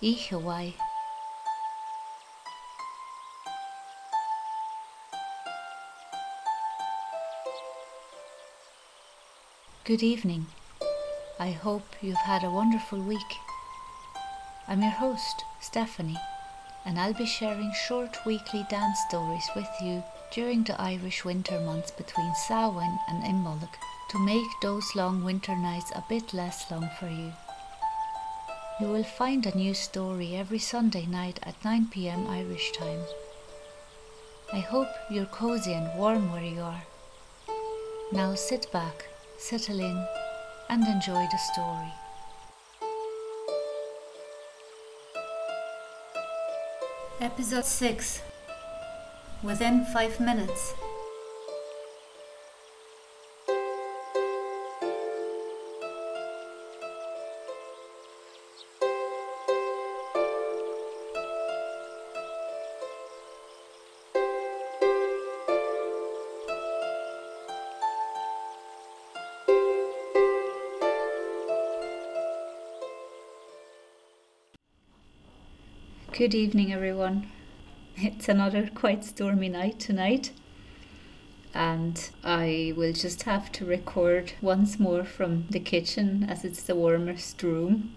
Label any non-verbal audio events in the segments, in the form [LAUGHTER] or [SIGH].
Oíche Mhaith. Good evening. I hope you've had a wonderful week. I'm your host, Stephanie, and I'll be sharing short weekly dance stories with you during the Irish winter months between Samhain and Imbolc to make those long winter nights a bit less long for you. You will find a new story every Sunday night at 9 pm Irish time. I hope you're cozy and warm where you are. Now sit back, settle in, and enjoy the story. Episode 6 Within 5 minutes. Good evening, everyone. It's another quite stormy night tonight, and I will just have to record once more from the kitchen as it's the warmest room.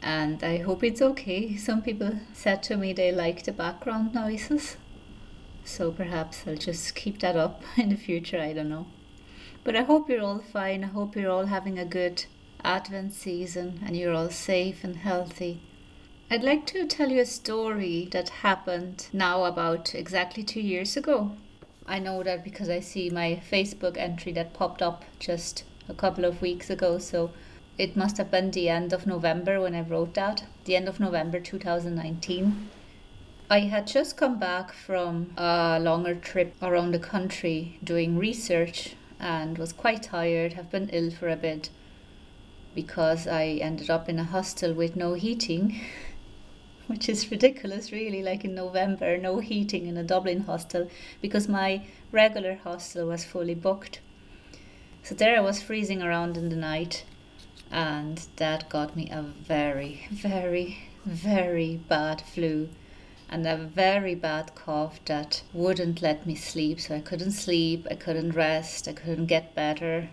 And I hope it's okay. Some people said to me they like the background noises, so perhaps I'll just keep that up [LAUGHS] in the future. I don't know. But I hope you're all fine. I hope you're all having a good Advent season and you're all safe and healthy. I'd like to tell you a story that happened now about exactly two years ago. I know that because I see my Facebook entry that popped up just a couple of weeks ago, so it must have been the end of November when I wrote that, the end of November 2019. I had just come back from a longer trip around the country doing research and was quite tired, have been ill for a bit because I ended up in a hostel with no heating. [LAUGHS] which is ridiculous, really. Like in November, no heating in a Dublin hostel because my regular hostel was fully booked. So there I was freezing around in the night, and that got me a very, very, very bad flu and a very bad cough that wouldn't let me sleep. So I couldn't sleep, I couldn't rest, I couldn't get better,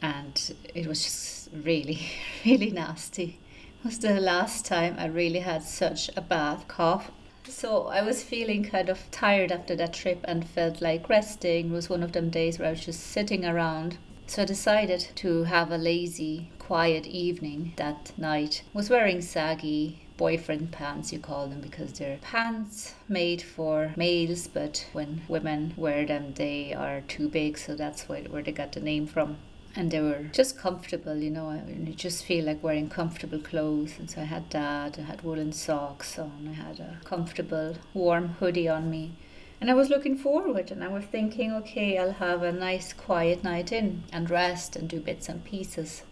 and it was just really, [LAUGHS] really nasty was the last time I really had such a bad cough. So I was feeling kind of tired after that trip and felt like resting. It was one of them days where I was just sitting around. So I decided to have a lazy, quiet evening that night. Was wearing saggy boyfriend pants you call them because they're pants made for males but when women wear them they are too big so that's where they got the name from and they were just comfortable, you know. And you just feel like wearing comfortable clothes. And so I had that. I had woolen socks on. I had a comfortable, warm hoodie on me. And I was looking forward and I was thinking, okay, I'll have a nice, quiet night in and rest and do bits and pieces.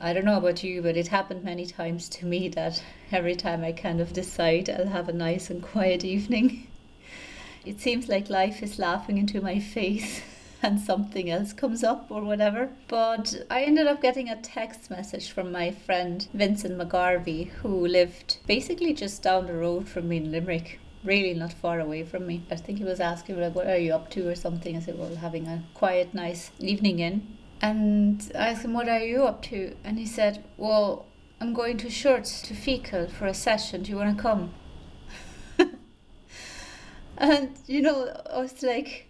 I don't know about you, but it happened many times to me that every time I kind of decide I'll have a nice and quiet evening, [LAUGHS] it seems like life is laughing into my face and something else comes up or whatever. But I ended up getting a text message from my friend Vincent McGarvey, who lived basically just down the road from me in Limerick really not far away from me. I think he was asking like, "What are you up to?" or something. I said, "Well, having a quiet, nice evening in." And I asked him, "What are you up to?" And he said, "Well, I'm going to Shortt's to Feakle for a session. Do you want to come?" [LAUGHS] and you know, I was like,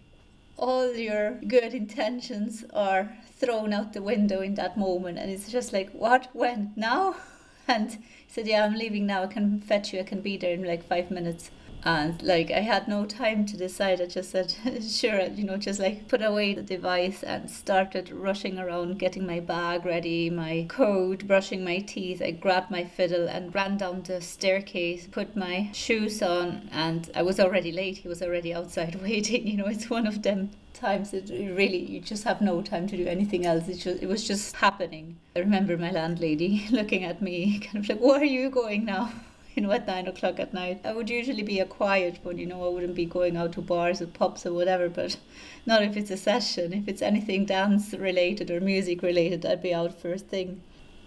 all your good intentions are thrown out the window in that moment and it's just like what? When? Now? [LAUGHS] And he said yeah i'm leaving now. I can fetch you. I can be there in like five minutes and like i had no time to decide. I just said [LAUGHS] sure you know just like put away the device and started rushing around getting my bag ready my coat brushing my teeth. I grabbed my fiddle and ran down the staircase put my shoes on and i was already late. He was already outside [LAUGHS] waiting. You know it's one of them times it really you just have no time to do anything else. It, just, it was just happening. I remember my landlady [LAUGHS] looking at me kind of like where are you going now [LAUGHS] you know, at nine o'clock at night. I would usually be a quiet one, you know, I wouldn't be going out to bars or pubs or whatever, but [LAUGHS] not if it's a session. If it's anything dance related or music related, I'd be out first thing.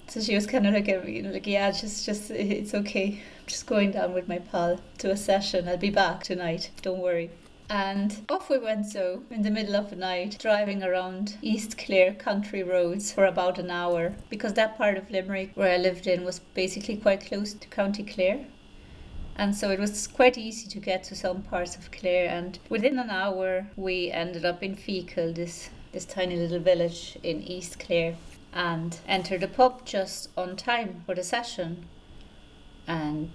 So she was kind of like, you know, like yeah, just just it's okay. I'm just going down with my pal to a session. I'll be back tonight. Don't worry. And off we went so in the middle of the night, driving around East Clare country roads for about an hour because that part of Limerick where I lived in was basically quite close to County Clare. And so it was quite easy to get to some parts of Clare. And within an hour, we ended up in Feakle, this, this tiny little village in East Clare, and entered the pub just on time for the session. And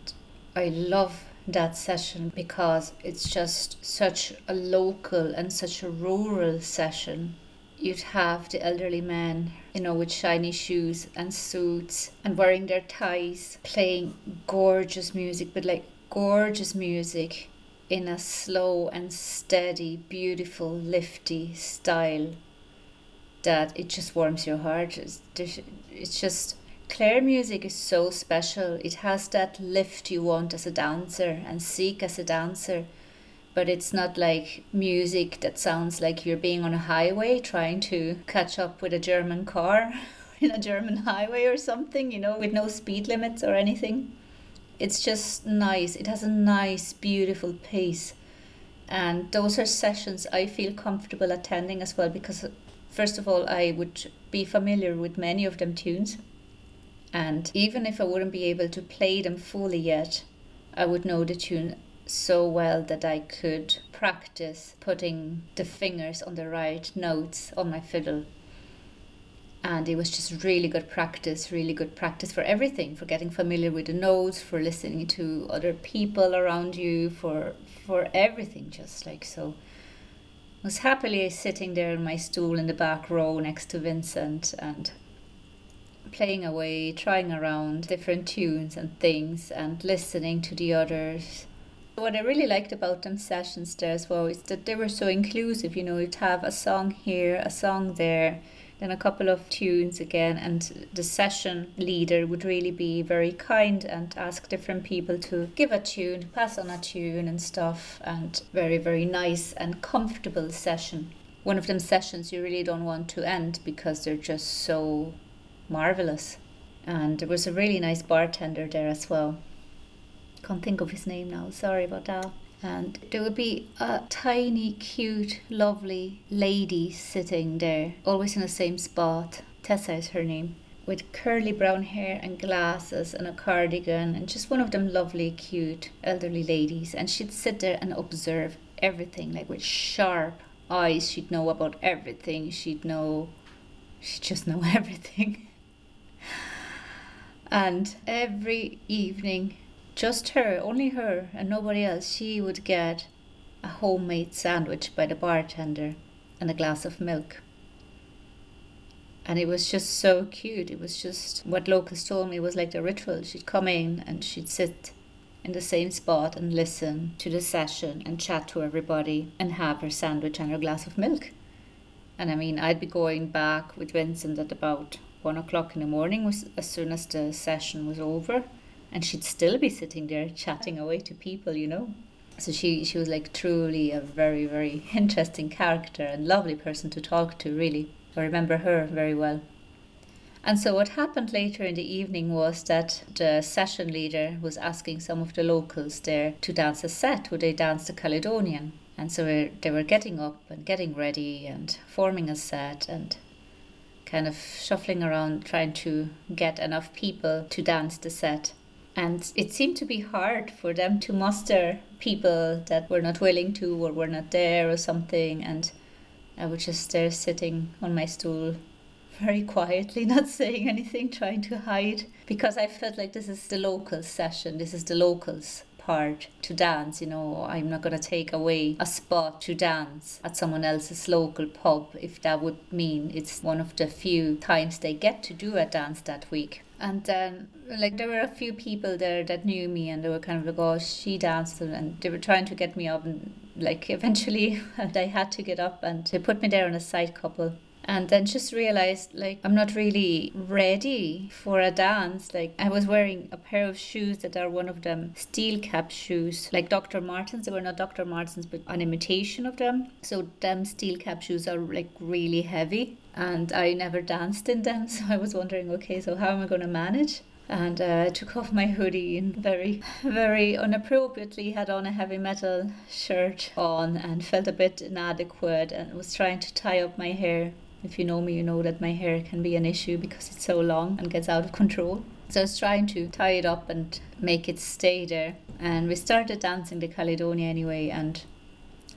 I love that session because it's just such a local and such a rural session. You'd have the elderly men, you know, with shiny shoes and suits and wearing their ties, playing gorgeous music, but like gorgeous music in a slow and steady, beautiful, lifty style that it just warms your heart. It's, it's just Clare music is so special. It has that lift you want as a dancer and seek as a dancer. But it's not like music that sounds like you're being on a highway trying to catch up with a German car [LAUGHS] in a German highway or something, you know, with no speed limits or anything. It's just nice. It has a nice, beautiful pace. And those are sessions I feel comfortable attending as well because, first of all, I would be familiar with many of them tunes and even if I wouldn't be able to play them fully yet, I would know the tune so well that I could practice putting the fingers on the right notes on my fiddle. And it was just really good practice, really good practice for everything, for getting familiar with the notes, for listening to other people around you, for for everything, just like so. I was happily sitting there in my stool in the back row next to Vincent and playing away, trying around different tunes and things, and listening to the others. What I really liked about them sessions there as well is that they were so inclusive. You know, you'd have a song here, a song there, then a couple of tunes again, and the session leader would really be very kind and ask different people to give a tune, pass on a tune and stuff, and very, very nice and comfortable session. One of them sessions you really don't want to end because they're just so marvelous. And there was a really nice bartender there as well. Can't think of his name now, sorry about that. And there would be a tiny, cute, lovely lady sitting there, always in the same spot. Tessa is her name, with curly brown hair and glasses and a cardigan, and just one of them lovely, cute, elderly ladies. And she'd sit there and observe everything, like with sharp eyes. She'd know about everything. She'd know, she'd just know [LAUGHS] everything. And every evening, just her, only her, and nobody else, she would get a homemade sandwich by the bartender and a glass of milk. And it was just so cute. It was just what locals told me was like the ritual. She'd come in and she'd sit in the same spot and listen to the session and chat to everybody and have her sandwich and her glass of milk. And I mean, I'd be going back with Vincent at about one o'clock in the morning was as soon as the session was over and she'd still be sitting there chatting away to people you know? So she she was like truly a very very [LAUGHS] interesting character and lovely person to talk to really. I remember her very well. And so what happened later in the evening was that the session leader was asking some of the locals there to dance a set would they dance the caledonian. And so they were getting up and getting ready and forming a set and kind of shuffling around trying to get enough people to dance the set. And it seemed to be hard for them to muster people that were not willing to or were not there or something. And I was just there sitting on my stool very quietly, [LAUGHS] not saying anything, trying to hide, because I felt like this is the locals' session, this is the locals' part to dance. You know, I'm not going to take away a spot to dance at someone else's local pub if that would mean it's one of the few times they get to do a dance that week. And then, like, there were a few people there that knew me, and they were kind of like, "Oh, she danced," and they were trying to get me up. And like, [LAUGHS] eventually, I had to get up, and they put me there on a side couple and then just realized like I'm not really ready for a dance. Like I was wearing a pair of shoes that are one of them steel cap shoes, like Dr. Martens. They were not Dr. Martens, but an imitation of them. So them steel cap shoes are like really heavy. and I never danced in them. [LAUGHS] So I was wondering, okay, so how am I going to manage? And uh, I took off my hoodie and very, [LAUGHS] very inappropriately had on a heavy metal shirt on and felt a bit inadequate and was trying to tie up my hair. If you know me, you know that my hair can be an issue because it's so long and gets out of [LAUGHS] control. So I was trying to tie it up and make it stay there. And we started dancing the Caledonia anyway, and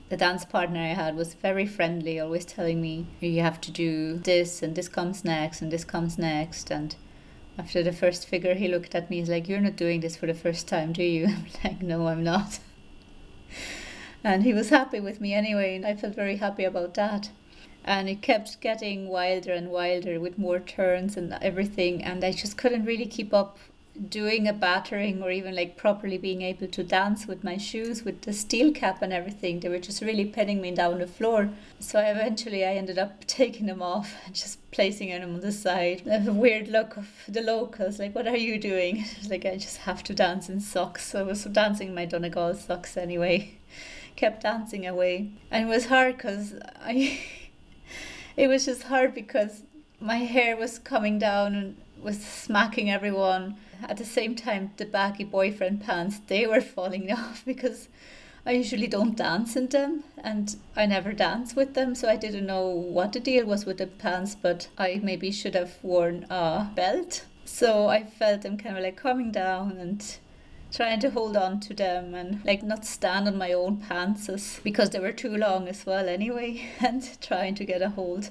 the dance partner I had was very friendly, always telling me you have to do this and this comes next and this comes next. And after the first figure, he looked at me. And he's like, "You're not doing this for the first time, do you?" [LAUGHS] I'm like, "No, I'm not." [LAUGHS] and he was happy with me anyway, and I felt very happy about that. And it kept getting wilder and wilder with more turns and everything, and I just couldn't really keep up doing a battering or even like properly being able to dance with my shoes with the steel cap and everything. They were just really pinning me down the floor. So eventually i ended up [LAUGHS] taking them off and just placing them on the side. A weird look of the locals like what are you doing? [LAUGHS] Like i just have to dance in socks. So i was dancing in my donegal socks anyway. [LAUGHS] Kept dancing away. And it was hard because i it was just hard because my hair was coming down and was smacking everyone at the same time, the baggy boyfriend pants they were falling [LAUGHS] off because I usually don't dance in them and I never dance with them, so I didn't know what the deal was with the pants, but I maybe should have worn a belt. So I felt them kind of like coming down and trying to hold on to them and like not stand on my own pants because they were too long as well anyway [LAUGHS] and trying to get a hold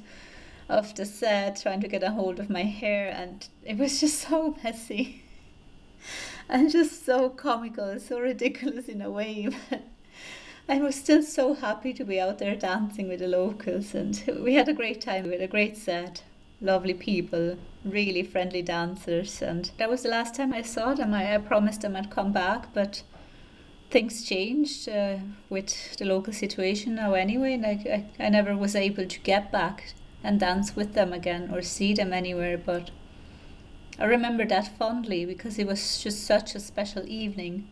of the set trying to get a hold of my hair and it was just so messy [LAUGHS] and just so comical, so ridiculous in a way. [LAUGHS] But I was still so happy to be out there dancing with the locals, and we had a great time. Had a great set, lovely people, really friendly dancers, and that was the last time I saw them. I, I promised them I'd come back, but things changed uh, with the local situation now anyway, and I, I, I never was able to get back and dance with them again or see them anywhere, but I remember that fondly because it was just such a special evening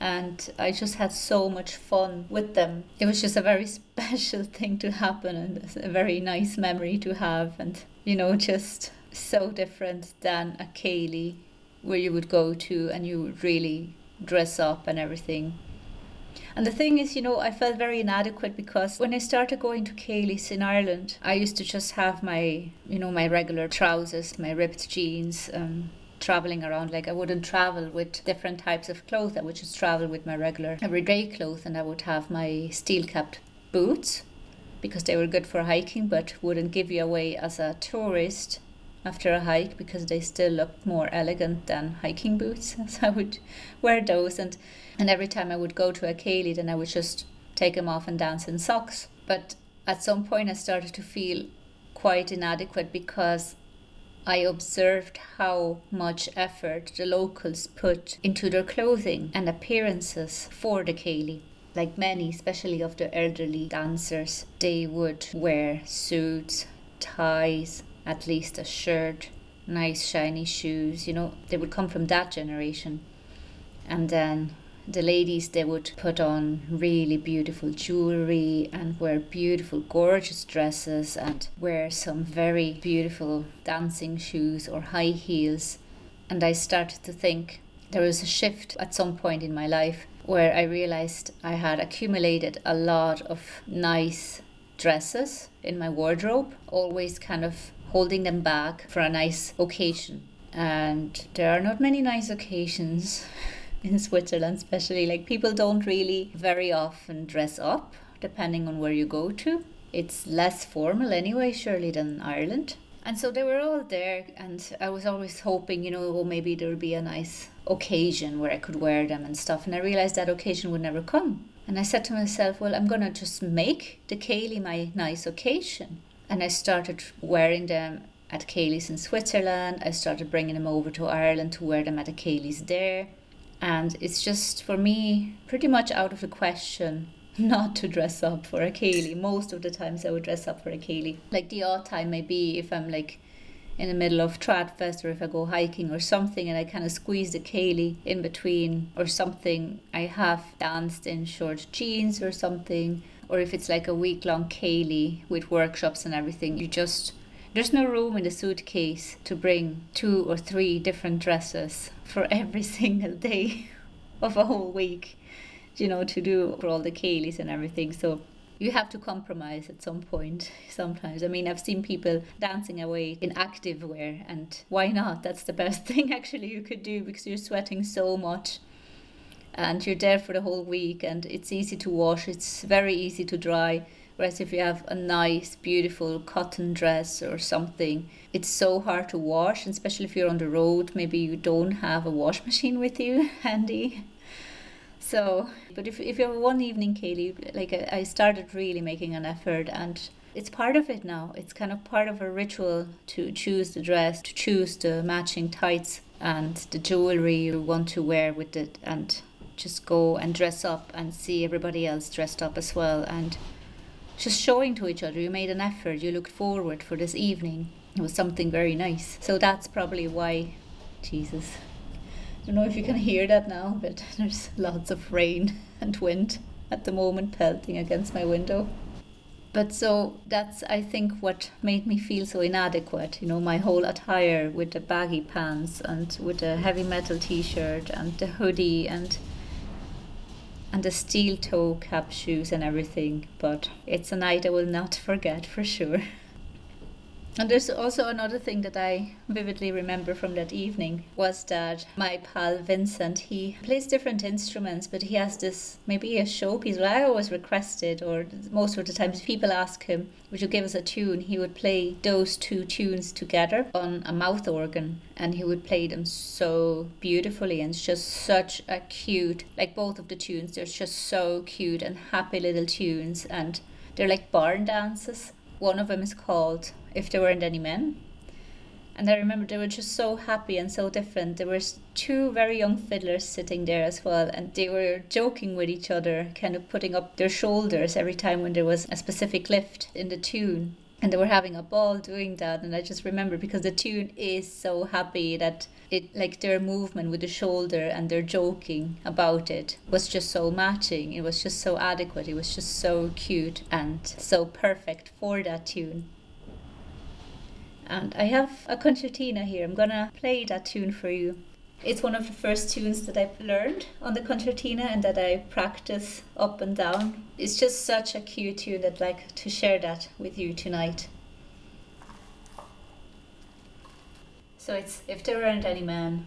and I just had so much fun with them. It was just a very [LAUGHS] special thing to happen and a very nice memory to have and you know just so different than a Céilí where you would go to and you would really dress up and everything and the thing is, you know, I felt very inadequate because when I started going to Céilís in Ireland, I used to just have my, you know, my regular trousers, my ripped jeans, um, traveling around. Like I wouldn't travel with different types of clothes. I would just travel with my regular everyday clothes, and I would have my steel capped boots because they were good for hiking, but wouldn't give you away as a tourist after a hike because they still looked more elegant than hiking boots. [LAUGHS] So I would wear those and and every time I would go to a Céilí, then I would just take them off and dance in socks. But at some point, I started to feel quite inadequate because I observed how much effort the locals put into their clothing and appearances for the Céilí. Like many, especially of the elderly dancers, they would wear suits, ties, at least a shirt, nice shiny shoes. You know, they would come from that generation. And then the ladies they would put on really beautiful jewelry and wear beautiful gorgeous dresses and wear some very beautiful dancing shoes or high heels. And i started to think there was a shift at some point in my life where i realized i had accumulated a lot of nice dresses in my wardrobe always kind of holding them back for a nice occasion. And there are not many nice occasions [LAUGHS] in Switzerland, especially. Like people don't really very often dress up, depending on where you go to. It's less formal anyway, surely, than Ireland. And so they were all there, and I was always hoping, you know, oh, maybe there would be a nice occasion where I could wear them and stuff. And I realized that occasion would never come. And I said to myself, well, I'm going to just make the Céilí my nice occasion. And I started wearing them at Céilís in Switzerland. I started bringing them over to Ireland to wear them at the Céilís there. And it's just for me pretty much out of the question [LAUGHS] not to dress up for a Céilí. Most of the times I would dress up for a Céilí. Like the odd time maybe if I'm like in the middle of Tradfest or if I go hiking or something and I kind of squeeze the Céilí in between or something, I have danced in short jeans or something. Or if it's like a week long Céilí with workshops and everything, you just There's no room in the suitcase to bring two or three different dresses for every [LAUGHS] single day of a whole week, you know, to do for all the Céilís and everything. So you have to compromise at some point sometimes. I mean, I've seen people dancing away in active wear, and why not? That's the best [LAUGHS] thing actually you could do because you're sweating so much and you're there for the whole week, and it's easy to wash, it's very easy to dry. Whereas if you have a nice, beautiful cotton dress or something, it's so hard to wash, and especially if you're on the road. Maybe you don't have a wash machine with you [LAUGHS] handy. So, but if, if you have one evening, Céilí, like I started really making an effort and it's part of it now. It's kind of part of a ritual to choose the dress, to choose the matching tights and the jewelry you want to wear with it, and just go and dress up and see everybody else dressed up as well, and just showing to each other you made an effort, you looked forward for this evening. It was something very nice. So that's probably why, Jesus, I don't know if you can hear that now, but [LAUGHS] there's lots of rain [LAUGHS] and wind at the moment pelting against my window. But so that's, I think, what made me feel so inadequate. You know, my whole attire with the baggy pants and with the heavy metal t shirt and the hoodie and and the steel toe cap shoes and everything. But it's a night I will not forget for sure. [LAUGHS] And there's also another thing that I vividly remember from that evening was that my pal Vincent, he plays different instruments, but he has this maybe a showpiece. Well, I always requested, or most of the times people ask him, would you give us a tune? He would play those two tunes together on a mouth organ and he would play them so beautifully and it's just such a cute, like both of the tunes, they're just so cute and happy little tunes and they're like barn dances. One of them is called if there weren't any men. And I remember they were just so happy and so different. There were two very young fiddlers sitting there as well, and they were joking with each other, kind of putting up their shoulders every time when there was a specific lift in the tune. And they were having a ball doing that. And I just remember because the tune is so happy that it, like their movement with the shoulder and their joking about it was just so matching. It was just so adequate. It was just so cute and so perfect for that tune. And I have a concertina here. I'm gonna play that tune for you. It's one of the first tunes that I've learned on the concertina and that I practice up and down. It's just such a cute tune that I'd like to share that with you tonight. So it's If There Weren't Any Men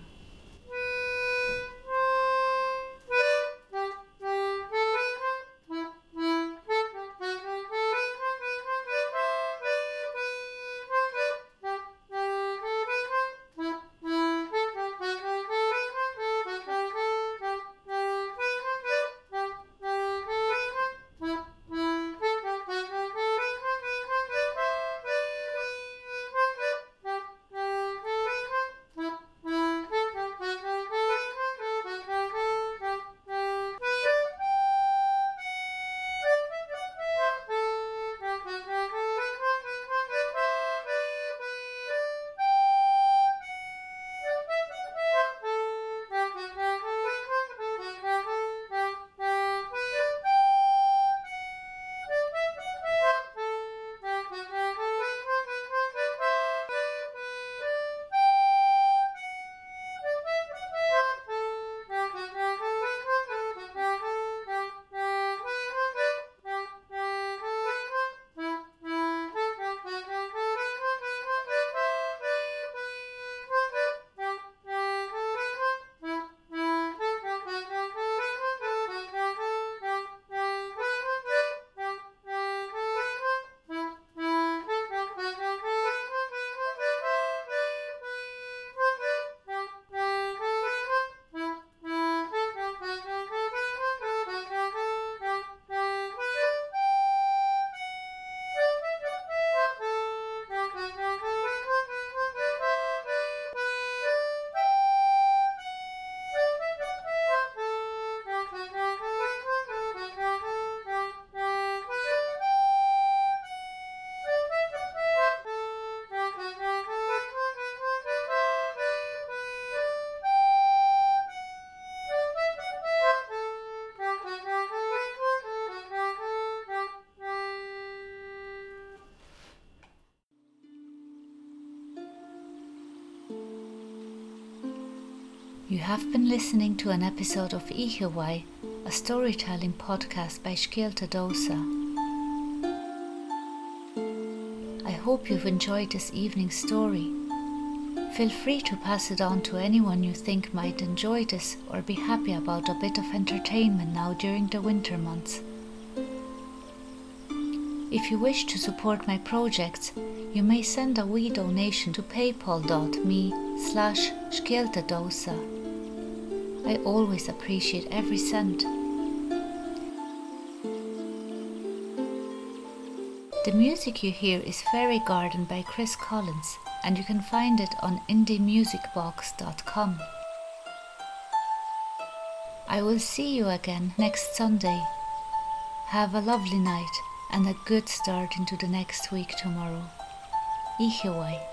have been listening to an episode of Oíche Mhaith, a storytelling podcast by Scéalta Damhsa. I hope you've enjoyed this evening's story. Feel free to pass it on to anyone you think might enjoy this or be happy about a bit of entertainment now during the winter months. If you wish to support my projects, you may send a wee donation to paypal.me slash scealtadamhsa. I always appreciate every cent. The music you hear is Faery Garden by Chris Collins, and you can find it on indiemusicbox.com. I will see you again next Sunday. Have a lovely night and a good start into the next week tomorrow. Oíche Mhaith.